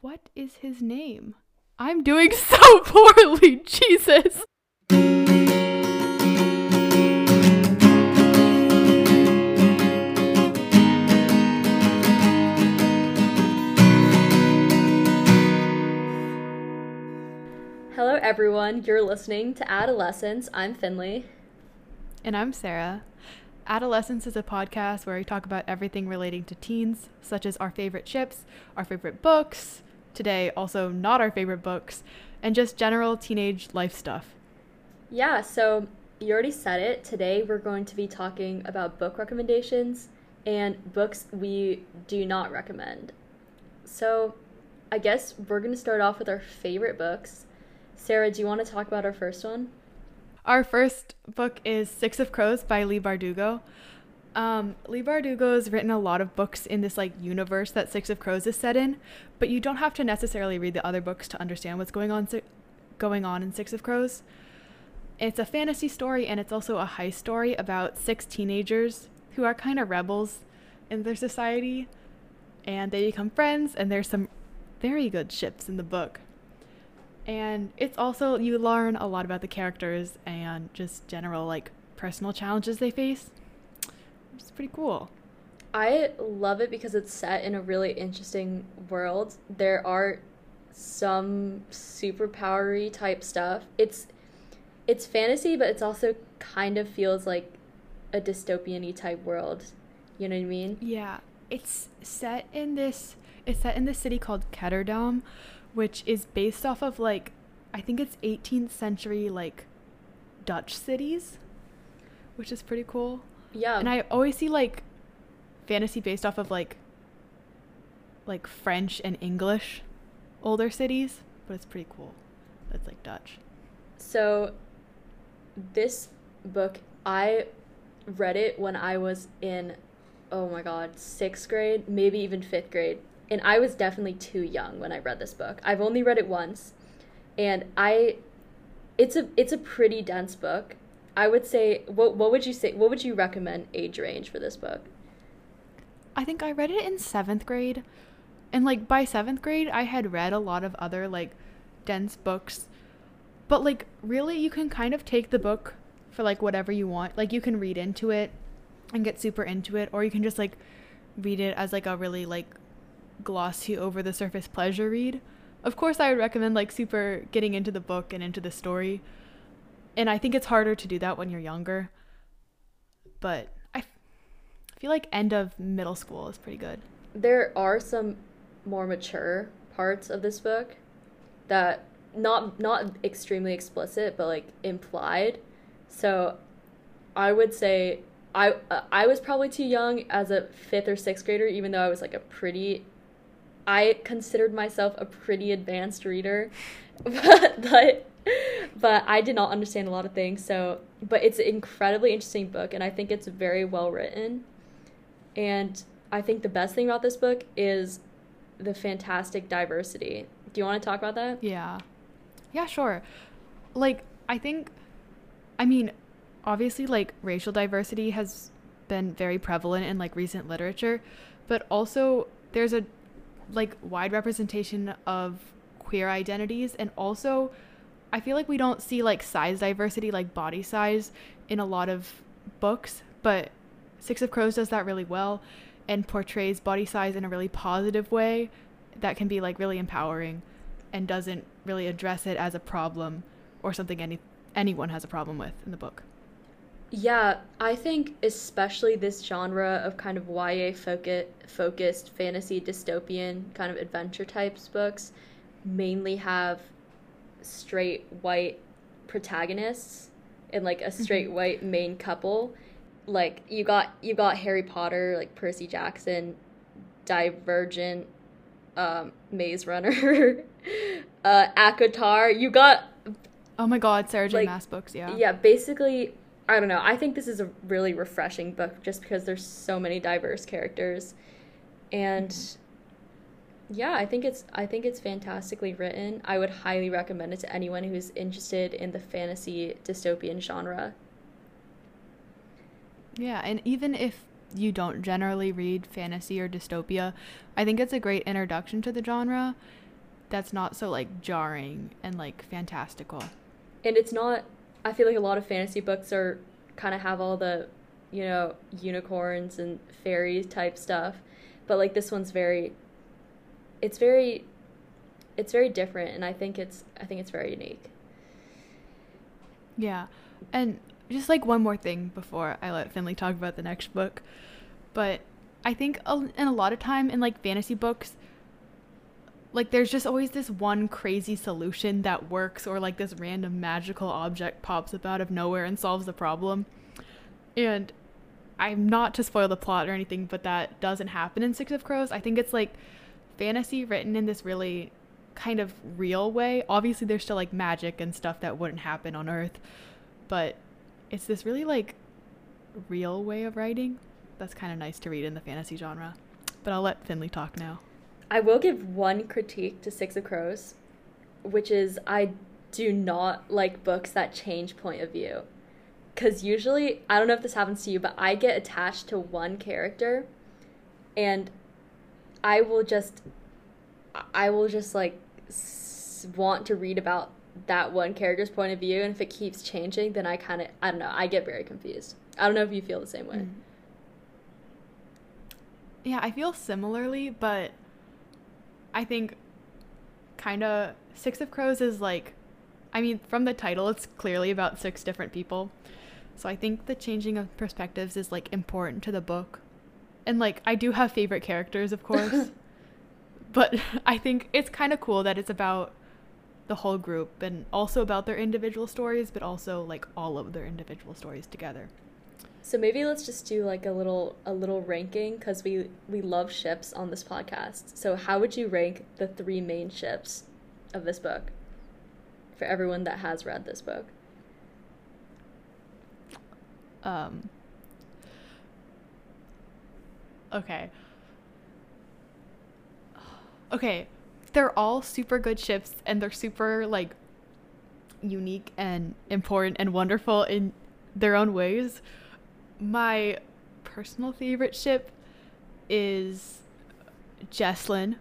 what is his name? I'm doing so poorly, Jesus. Hello, everyone. You're listening to Adolescence. I'm Finley. And I'm Sarah. Adolescence is a podcast where we talk about everything relating to teens, such as our favorite ships, our favorite books, today also not our favorite books, and just general teenage life stuff. Yeah, so you already said it. Today we're going to be talking about book recommendations and books we do not recommend. So I guess we're going to start off with our favorite books. Sarah, do you want to talk about our first one? Our first book is Six of Crows by Leigh Bardugo. Um, Leigh Bardugo has written a lot of books in this like universe that Six of Crows is set in, but you don't have to necessarily read the other books to understand what's going on going on in Six of Crows. It's a fantasy story and it's also a high story about six teenagers who are kind of rebels in their society and they become friends and there's some very good ships in the book. And it's also, you learn a lot about the characters and just general, like, personal challenges they face. It's pretty cool. I love it because it's set in a really interesting world. There are some superpowery type stuff. It's it's fantasy, but it's also kind of feels like a dystopian type world. You know what I mean? Yeah. It's set in this it's set in this city called Ketterdam, which is based off of like I think it's 18th century like Dutch cities, which is pretty cool. Yeah. And I always see like fantasy based off of like like French and English older cities, but it's pretty cool. It's like Dutch. So this book I read it when I was in oh my god, 6th grade, maybe even 5th grade and I was definitely too young when I read this book. I've only read it once, and I, it's a it's a pretty dense book. I would say, what what would you say? What would you recommend age range for this book? I think I read it in seventh grade, and like by seventh grade, I had read a lot of other like dense books, but like really, you can kind of take the book for like whatever you want. Like you can read into it and get super into it, or you can just like read it as like a really like glossy over the surface pleasure read. Of course, I would recommend like super getting into the book and into the story. And I think it's harder to do that when you're younger. But I, feel like end of middle school is pretty good. There are some more mature parts of this book that not not extremely explicit but like implied. So I would say I uh, I was probably too young as a 5th or 6th grader even though I was like a pretty I considered myself a pretty advanced reader, but but I did not understand a lot of things. So, but it's an incredibly interesting book, and I think it's very well written. And I think the best thing about this book is the fantastic diversity. Do you want to talk about that? Yeah. Yeah, sure. Like, I think, I mean, obviously, like, racial diversity has been very prevalent in, like, recent literature, but also there's a like wide representation of queer identities and also I feel like we don't see like size diversity like body size in a lot of books, but Six of Crows does that really well and portrays body size in a really positive way that can be like really empowering and doesn't really address it as a problem or something any anyone has a problem with in the book. Yeah, I think especially this genre of kind of YA focus, focused fantasy dystopian kind of adventure types books mainly have straight white protagonists and like a straight mm-hmm. white main couple. Like you got you got Harry Potter, like Percy Jackson, Divergent, um, Maze Runner, uh, ACOTAR. You got Oh my god, Sarah J. like, Maas books, yeah. Yeah, basically I don't know. I think this is a really refreshing book just because there's so many diverse characters. And mm-hmm. yeah, I think it's I think it's fantastically written. I would highly recommend it to anyone who's interested in the fantasy dystopian genre. Yeah, and even if you don't generally read fantasy or dystopia, I think it's a great introduction to the genre that's not so like jarring and like fantastical. And it's not I feel like a lot of fantasy books are kind of have all the, you know, unicorns and fairies type stuff, but like this one's very it's very it's very different and I think it's I think it's very unique. Yeah. And just like one more thing before I let Finley talk about the next book. But I think in a lot of time in like fantasy books, like there's just always this one crazy solution that works or like this random magical object pops up out of nowhere and solves the problem. And I'm not to spoil the plot or anything, but that doesn't happen in Six of Crows. I think it's like fantasy written in this really kind of real way. Obviously there's still like magic and stuff that wouldn't happen on Earth, but it's this really like real way of writing that's kind of nice to read in the fantasy genre. But I'll let Finley talk now. I will give one critique to Six of Crows, which is I do not like books that change point of view. Because usually, I don't know if this happens to you, but I get attached to one character and I will just, I will just like s- want to read about that one character's point of view. And if it keeps changing, then I kind of, I don't know, I get very confused. I don't know if you feel the same way. Mm. Yeah, I feel similarly, but I think kind of Six of Crows is like, I mean, from the title, it's clearly about six different people. So I think the changing of perspectives is like important to the book. And like, I do have favorite characters, of course. but I think it's kind of cool that it's about the whole group and also about their individual stories, but also like all of their individual stories together. So maybe let's just do like a little a little ranking because we we love ships on this podcast. So how would you rank the three main ships of this book for everyone that has read this book? Um. Okay. Okay, they're all super good ships and they're super like unique and important and wonderful in their own ways my personal favorite ship is Jesslyn.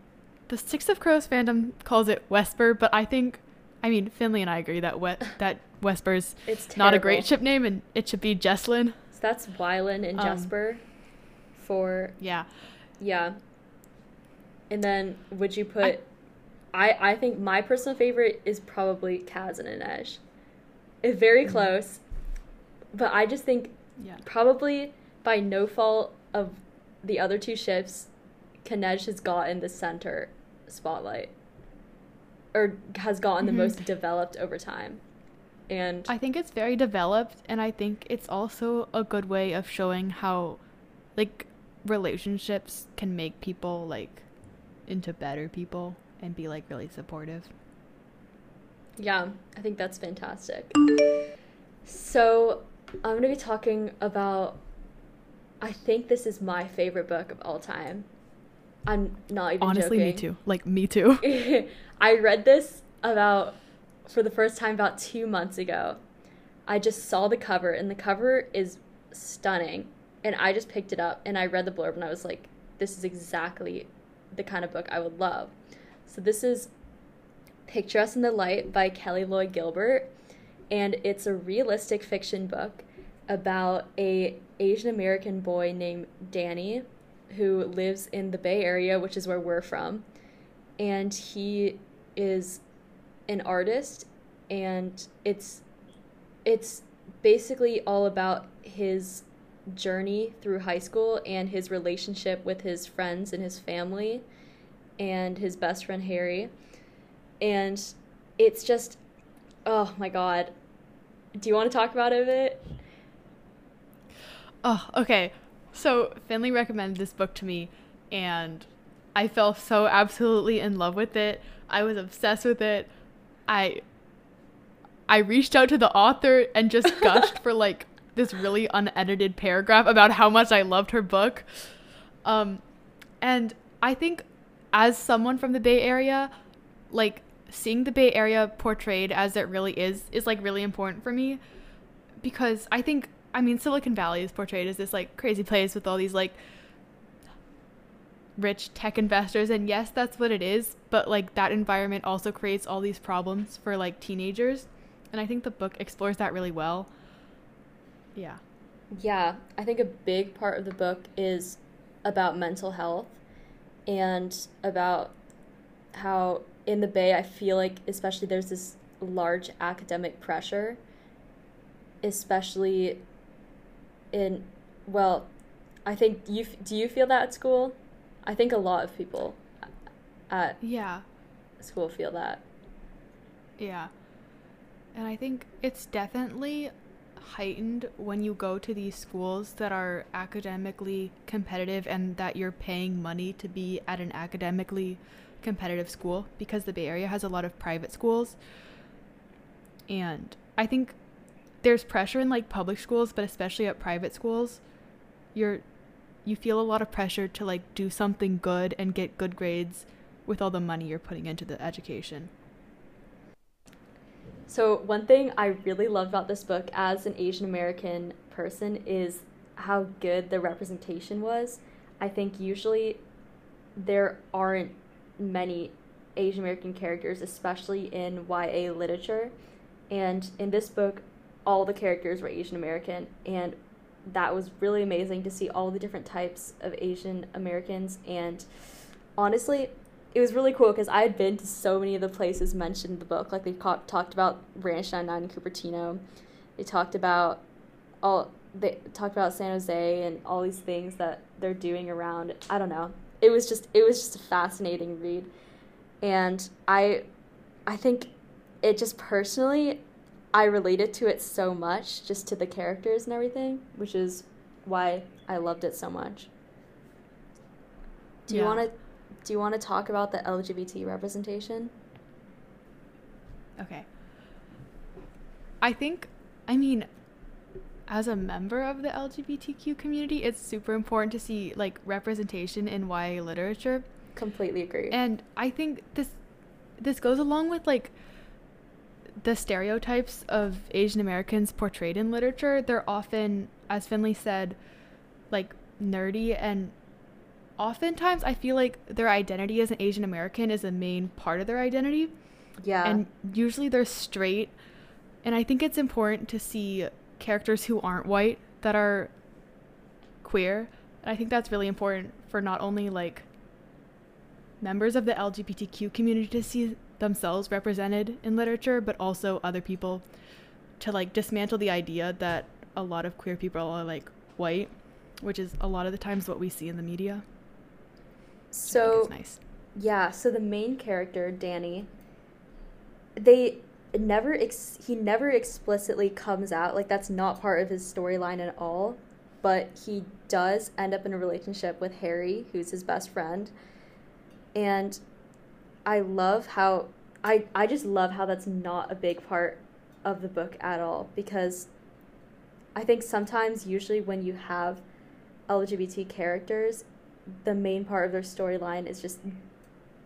The Six of Crows fandom calls it Wesper, but I think, I mean, Finley and I agree that we- that Wesper's it's not a great ship name and it should be Jesslyn. So that's Wylan and um, Jesper for. Yeah. Yeah. And then would you put. I, I, I think my personal favorite is probably Kaz and Inej. It's very mm-hmm. close, but I just think yeah. Probably by no fault of the other two ships, Kanej has gotten the center spotlight. Or has gotten mm-hmm. the most developed over time. And I think it's very developed and I think it's also a good way of showing how like relationships can make people like into better people and be like really supportive. Yeah, I think that's fantastic. So, I'm going to be talking about. I think this is my favorite book of all time. I'm not even Honestly, joking. me too. Like, me too. I read this about, for the first time about two months ago. I just saw the cover, and the cover is stunning. And I just picked it up and I read the blurb, and I was like, this is exactly the kind of book I would love. So, this is Picture Us in the Light by Kelly Loy Gilbert and it's a realistic fiction book about a Asian American boy named Danny who lives in the Bay Area, which is where we're from. And he is an artist and it's it's basically all about his journey through high school and his relationship with his friends and his family and his best friend Harry. And it's just oh my god, do you want to talk about it a bit? Oh, okay. So Finley recommended this book to me, and I fell so absolutely in love with it. I was obsessed with it. I I reached out to the author and just gushed for like this really unedited paragraph about how much I loved her book. Um, and I think as someone from the Bay Area, like seeing the Bay Area portrayed as it really is is like really important for me because I think I mean, Silicon Valley is portrayed as this like crazy place with all these like rich tech investors and yes, that's what it is, but like that environment also creates all these problems for like teenagers. And I think the book explores that really well. Yeah. Yeah, I think a big part of the book is about mental health and about how in the Bay, I feel like, especially, there's this large academic pressure, especially in, well, I think you do you feel that at school? I think a lot of people at yeah school feel that. Yeah. And I think it's definitely heightened when you go to these schools that are academically competitive and that you're paying money to be at an academically competitive school because the Bay Area has a lot of private schools. And I think there's pressure in like public schools, but especially at private schools, you're you feel a lot of pressure to like do something good and get good grades with all the money you're putting into the education. So, one thing I really love about this book as an Asian American person is how good the representation was. I think usually there aren't many Asian American characters, especially in YA literature. And in this book, all the characters were Asian American, and that was really amazing to see all the different types of Asian Americans. And honestly, it was really cool because I had been to so many of the places mentioned in the book. Like they talked about Ranch 99 in Cupertino, they talked about all they talked about San Jose and all these things that they're doing around. I don't know. It was just it was just a fascinating read, and I, I think, it just personally, I related to it so much, just to the characters and everything, which is why I loved it so much. Do you want to do you want to talk about the LGBT representation? Okay. I think, I mean, as a member of the LGBTQ community, it's super important to see like representation in YA literature. Completely agree. And I think this this goes along with like the stereotypes of Asian Americans portrayed in literature. They're often, as Finley said, like nerdy and oftentimes I feel like their identity as an Asian American is a main part of their identity. Yeah. And usually they're straight. And I think it's important to see characters who aren't white that are queer. And I think that's really important for not only like members of the LGBTQ community to see themselves represented in literature, but also other people to like dismantle the idea that a lot of queer people are like white, which is a lot of the times what we see in the media. So nice. Yeah, so the main character, Danny, they never ex- he never explicitly comes out like that's not part of his storyline at all, but he does end up in a relationship with Harry, who's his best friend. And I love how I I just love how that's not a big part of the book at all because I think sometimes usually when you have LGBT characters, the main part of their storyline is just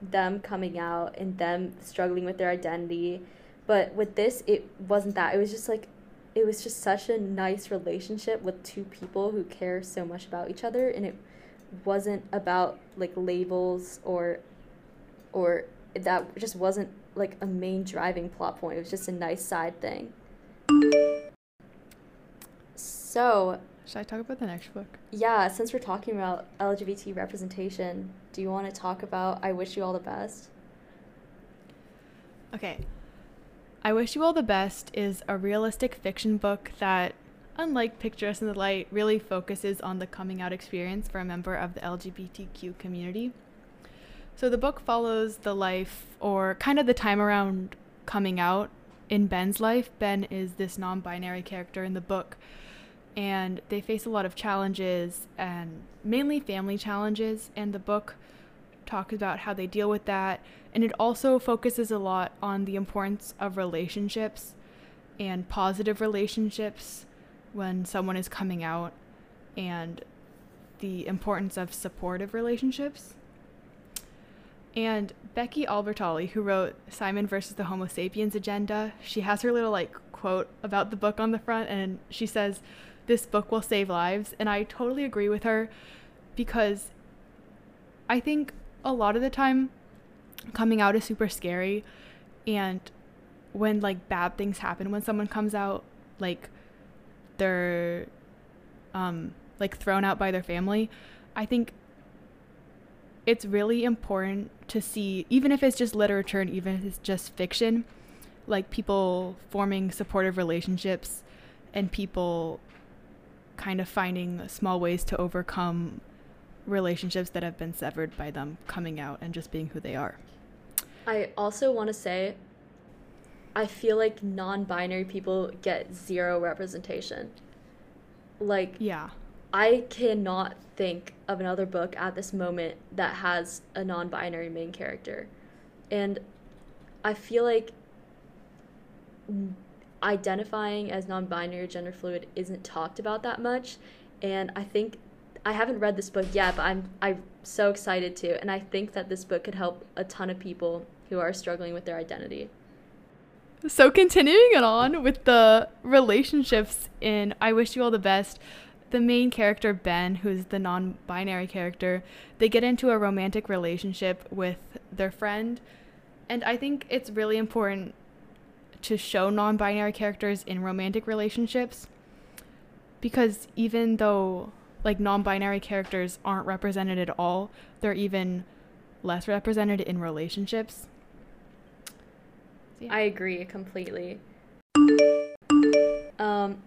them coming out and them struggling with their identity. But with this, it wasn't that. It was just like, it was just such a nice relationship with two people who care so much about each other. And it wasn't about like labels or, or that just wasn't like a main driving plot point. It was just a nice side thing. So, should I talk about the next book? Yeah, since we're talking about LGBT representation, do you want to talk about I Wish You All the Best? Okay. I Wish You All the Best is a realistic fiction book that, unlike Picture Us in the Light, really focuses on the coming out experience for a member of the LGBTQ community. So the book follows the life, or kind of the time around coming out in Ben's life. Ben is this non binary character in the book and they face a lot of challenges and mainly family challenges and the book talks about how they deal with that and it also focuses a lot on the importance of relationships and positive relationships when someone is coming out and the importance of supportive relationships and Becky Albertalli, who wrote Simon versus the Homo sapiens agenda, she has her little like quote about the book on the front and she says this book will save lives. And I totally agree with her because I think a lot of the time coming out is super scary. And when like bad things happen when someone comes out, like they're um, like thrown out by their family, I think it's really important to see, even if it's just literature and even if it's just fiction, like people forming supportive relationships and people kind of finding small ways to overcome relationships that have been severed by them coming out and just being who they are. I also want to say I feel like non-binary people get zero representation. Like Yeah. I cannot think of another book at this moment that has a non-binary main character. And I feel like identifying as non-binary or gender fluid isn't talked about that much and I think I haven't read this book yet, but I'm I'm so excited to and I think that this book could help a ton of people who are struggling with their identity. So continuing it on with the relationships in I Wish You All the Best, the main character Ben, who's the non-binary character, they get into a romantic relationship with their friend, and I think it's really important to show non-binary characters in romantic relationships because even though like non-binary characters aren't represented at all, they're even less represented in relationships. So, yeah. I agree completely. Um,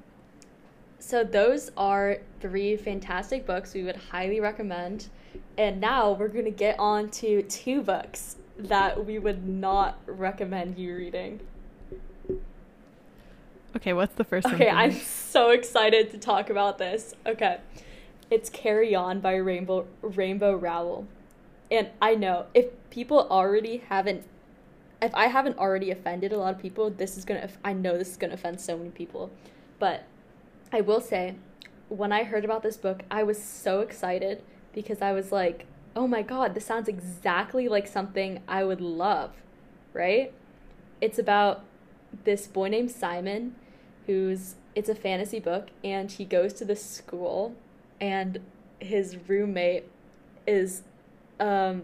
so those are three fantastic books we would highly recommend. And now we're gonna get on to two books that we would not recommend you reading. Okay, what's the first one? Okay. I'm so excited to talk about this. Okay. It's Carry On by Rainbow Rainbow Rowell. And I know if people already haven't if I haven't already offended a lot of people, this is going to I know this is going to offend so many people. But I will say when I heard about this book, I was so excited because I was like, "Oh my god, this sounds exactly like something I would love." Right? It's about this boy named Simon who's it's a fantasy book and he goes to this school and his roommate is um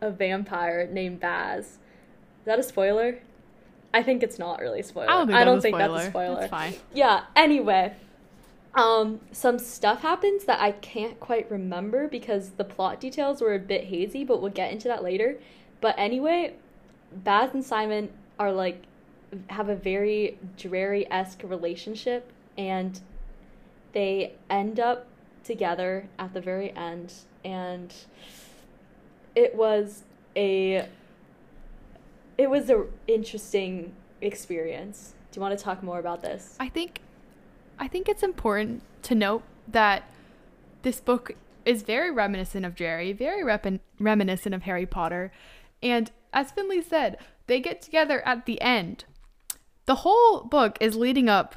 a vampire named Baz. Is that a spoiler? I think it's not really a spoiler. I don't think, I that's don't a think spoiler. that's a spoiler. That's fine. Yeah, anyway. Um some stuff happens that I can't quite remember because the plot details were a bit hazy, but we'll get into that later. But anyway, Baz and Simon are like have a very Drarry-esque relationship and they end up together at the very end and it was a it was a interesting experience. Do you want to talk more about this? I think I think it's important to note that this book is very reminiscent of Jerry, very rep- reminiscent of Harry Potter. And as Finley said, they get together at the end. The whole book is leading up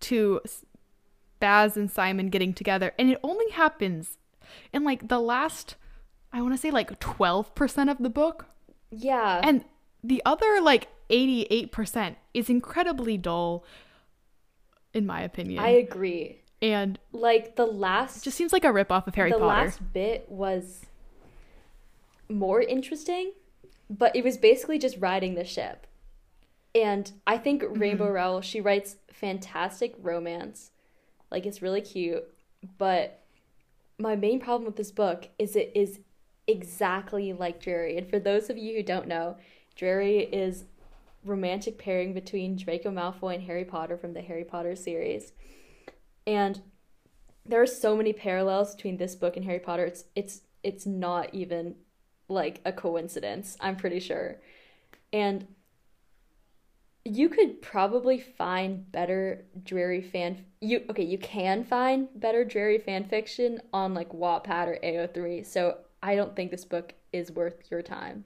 to Baz and Simon getting together, and it only happens in like the last, I want to say like 12% of the book. Yeah. And the other like 88% is incredibly dull, in my opinion. I agree. and Like the last just seems like a ripoff of Harry the Potter. last bit was more interesting, but it was basically just riding the ship. And I think mm-hmm. Rainbow Rowell, she writes fantastic romance. Like it's really cute, but my main problem with this book is it is exactly like Drarry. And for those of you who don't know, Drarry is romantic pairing between Draco Malfoy and Harry Potter from the Harry Potter series. And there are so many parallels between this book and Harry Potter. It's it's it's not even like a coincidence, I'm pretty sure. And you could probably find better Drarry fan you okay, you can find better Drarry fan fiction on like Wattpad or AO3. So I don't think this book is worth your time.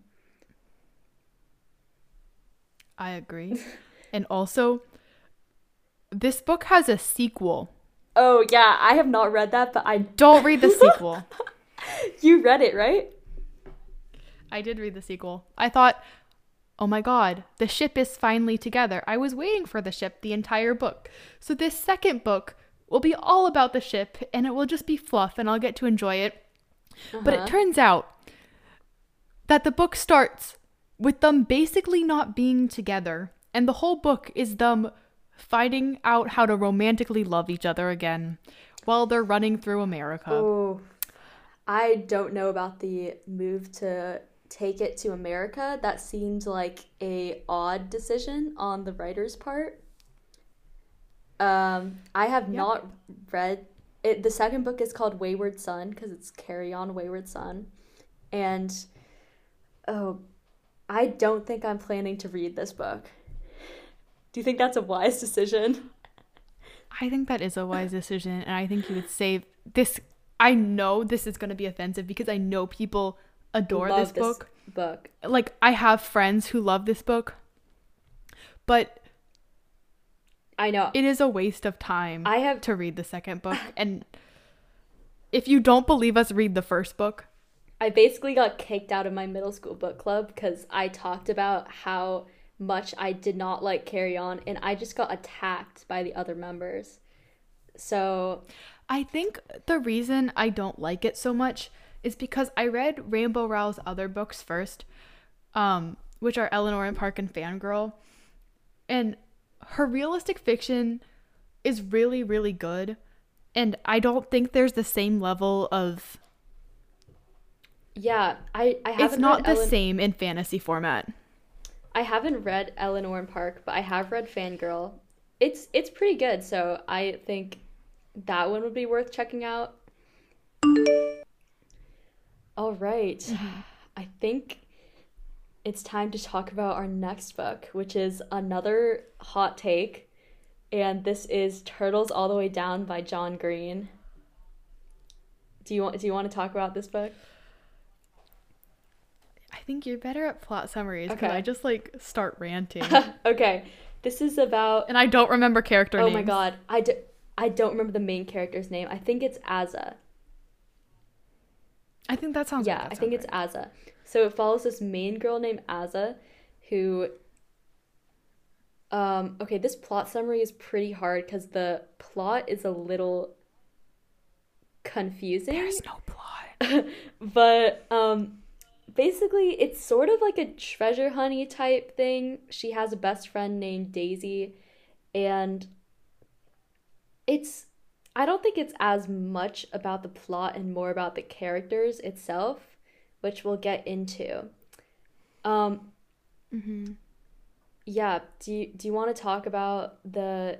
I agree. and also, this book has a sequel. Oh yeah, I have not read that, but I Don't read the sequel. you read it, right? I did read the sequel. I thought, oh my god, the ship is finally together. I was waiting for the ship the entire book. So, this second book will be all about the ship and it will just be fluff and I'll get to enjoy it. But it Uh-huh. turns out that the book starts with them basically not being together, and the whole book is them finding out how to romantically love each other again while they're running through America. Oh, I don't know about the move to take it to America. That seemed like a odd decision on the writer's part. Um, I have not read it. The second book is called Wayward Son because it's Carry On Wayward Son, and oh, I don't think I'm planning to read this book. Do you think that's a wise decision? I think that is a wise decision, and I think you would save this. I know this is going to be offensive because I know people adore Love this book. book. Like, I have friends who love this book, but I know. it is a waste of time I have to read the second book. And if you don't believe us, read the first book. I basically got kicked out of my middle school book club because I talked about how much I did not like Carry On, and I just got attacked by the other members. So, I think the reason I don't like it so much is because I read Rainbow Rowell's other books first, um, which are Eleanor and Park and Fangirl. And her realistic fiction is really, really good. And I don't think there's the same level of. yeah, I, I haven't It's not the Ellen- same in fantasy format. I haven't read Eleanor and Park, but I have read Fangirl. It's it's pretty good, so I think that one would be worth checking out. All right. Mm-hmm. I think it's time to talk about our next book, which is another hot take, and this is Turtles All the Way Down by John Green. Do you want do you want to talk about this book? I think you're better at plot summaries because Okay. I just like start ranting. okay. This is about and I don't remember character Oh names. my god, I, do, I don't remember the main character's name. I think it's Aza. I think that sounds yeah, right. That I think it's Aza. So it follows this main girl named Aza who um okay, this plot summary is pretty hard cuz the plot is a little confusing. There's no plot. but um basically it's sort of like a treasure honey type thing. She has a best friend named Daisy and it's I don't think it's as much about the plot and more about the characters itself, which we'll get into. Um Mm-hmm. yeah, do you, do you want to talk about the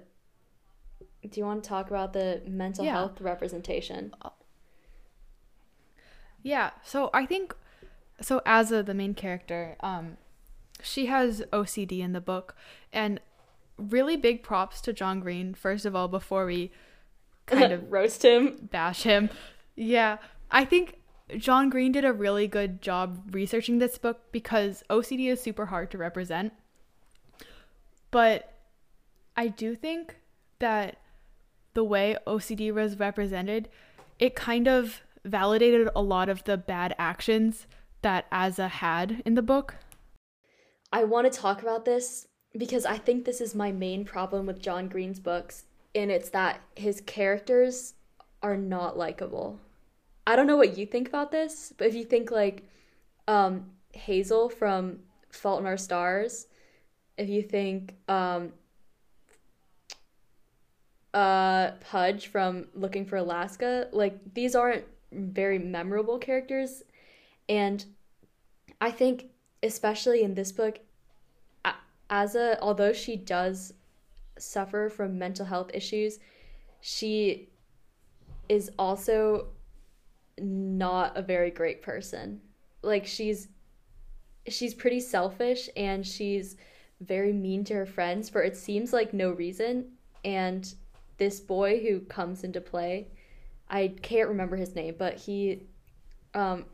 do you want to talk about the mental Yeah. health representation? Yeah, so I think so Aza, the main character, um, she has OCD in the book, and really big props to John Green. First of all, before we kind of roast him. bash him, yeah, I think John Green did a really good job researching this book because OCD is super hard to represent. But I do think that the way OCD was represented, it kind of validated a lot of the bad actions that Aza had in the book. I want to talk about this because I think this is my main problem with John Green's books, and it's that his characters are not likable. I don't know what you think about this, but if you think like um, Hazel from Fault in Our Stars, if you think um, uh, Pudge from Looking for Alaska, like these aren't very memorable characters, and I think especially in this book, as A- although she does suffer from mental health issues, she is also not a very great person. Like she's she's pretty selfish and she's very mean to her friends for it seems like no reason and this boy who comes into play I can't remember his name but he um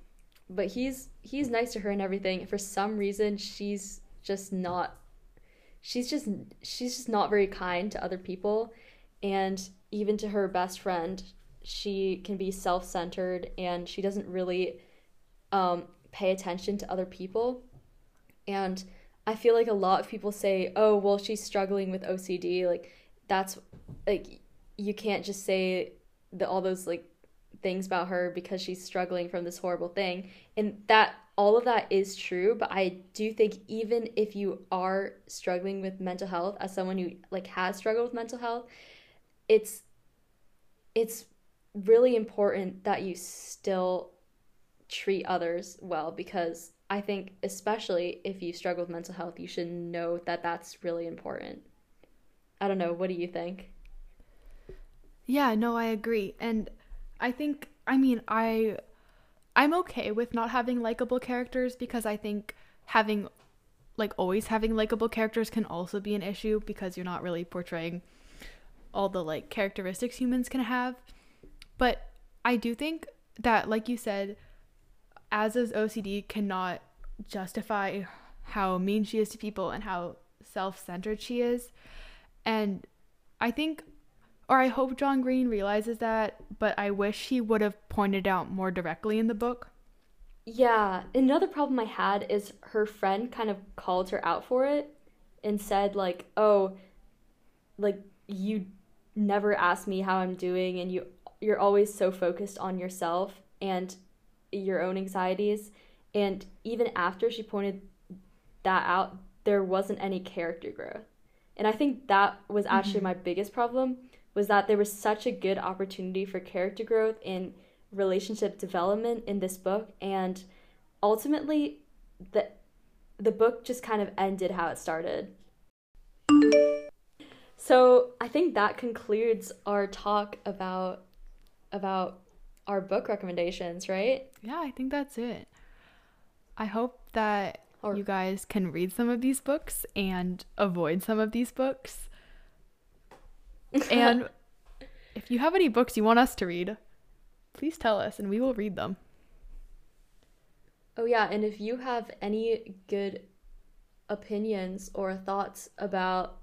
but he's he's nice to her and everything for some reason she's just not she's just she's just not very kind to other people. And even to her best friend she can be self-centered and she doesn't really um, pay attention to other people. And i feel like a lot of people say oh well she's struggling with ocd like that's like you can't just say all those like things about her because she's struggling from this horrible thing. And that all of that is true, but I do think even if you are struggling with mental health as someone who like has struggled with mental health, it's it's really important that you still treat others well because I think especially if you struggle with mental health, you should know that that's really important. I don't know, what do you think? Yeah, no, I agree. And I think I mean, I I'm okay with not having likable characters because I think having like always having likable characters can also be an issue because you're not really portraying all the like characteristics humans can have. But I do think that like you said Az's OCD cannot justify how mean she is to people and how self-centered she is. And I think or I hope John Green realizes that, but I wish he would have pointed out more directly in the book. Yeah, another problem I had is her friend kind of called her out for it and said like, "Oh, like you never ask me how I'm doing and you you're always so focused on yourself and your own anxieties." And even after she pointed that out, there wasn't any character growth. And I think that was actually mm-hmm. my biggest problem was that there was such a good opportunity for character growth and relationship development in this book and ultimately the the book just kind of ended how it started. So, I think that concludes our talk about about our book recommendations, right? Yeah, I think that's it. I hope that or, you guys can read some of these books and avoid some of these books and if you have any books you want us to read, please tell us and we will read them. Oh, yeah. And if you have any good opinions or thoughts about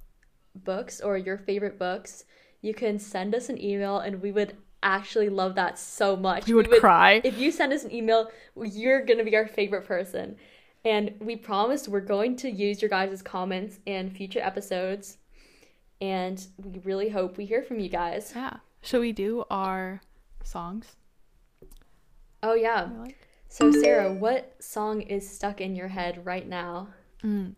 books or your favorite books, you can send us an email and we would actually love that so much. You would, would cry. If you send us an email, you're going to be our favorite person. And we promise we're going to use your guys' comments in future episodes and we really hope we hear from you guys. Yeah. Shall we do our songs? Oh, yeah. Like? So, Sarah, what song is stuck in your head right now? Mm.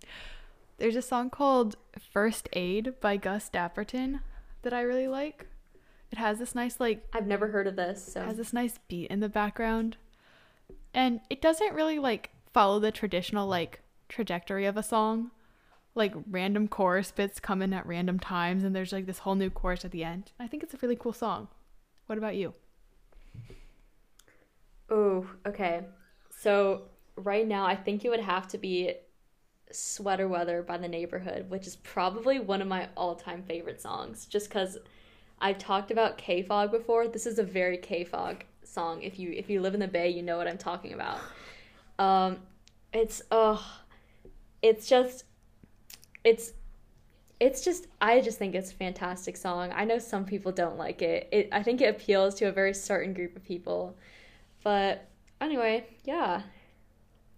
There's a song called First Aid by Gus Dapperton that I really like. It has this nice, like. I've never heard of this. So. It has this nice beat in the background. And it doesn't really, like, follow the traditional, like, trajectory of a song like random chorus bits come in at random times and there's like this whole new chorus at the end. I think it's a really cool song. What about you? Oh, okay. So right now I think it would have to be Sweater Weather by the Neighbourhood, which is probably one of my all-time favorite songs just cuz I've talked about K-Fog before. This is a very K-Fog song. If you if you live in the Bay, you know what I'm talking about. Um it's oh it's just it's it's just I just think it's a fantastic song. I know some people don't like it. It I think it appeals to a very certain group of people. But anyway, yeah.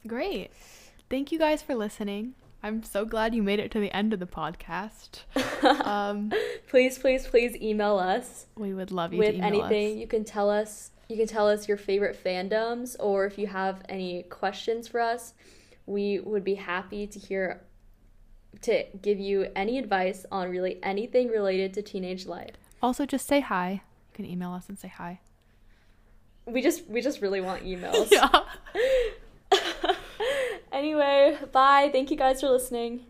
Great. Thank you guys for listening. I'm so glad you made it to the end of the podcast. Um, please, please, please email us. We would love you with anything. Us. You can tell us. You can tell us your favorite fandoms, or if you have any questions for us, we would be happy to hear to give you any advice on really anything related to teenage life. Also, just say hi. You can email us and say hi. We just we just really want emails. yeah. anyway, bye. Thank you guys for listening.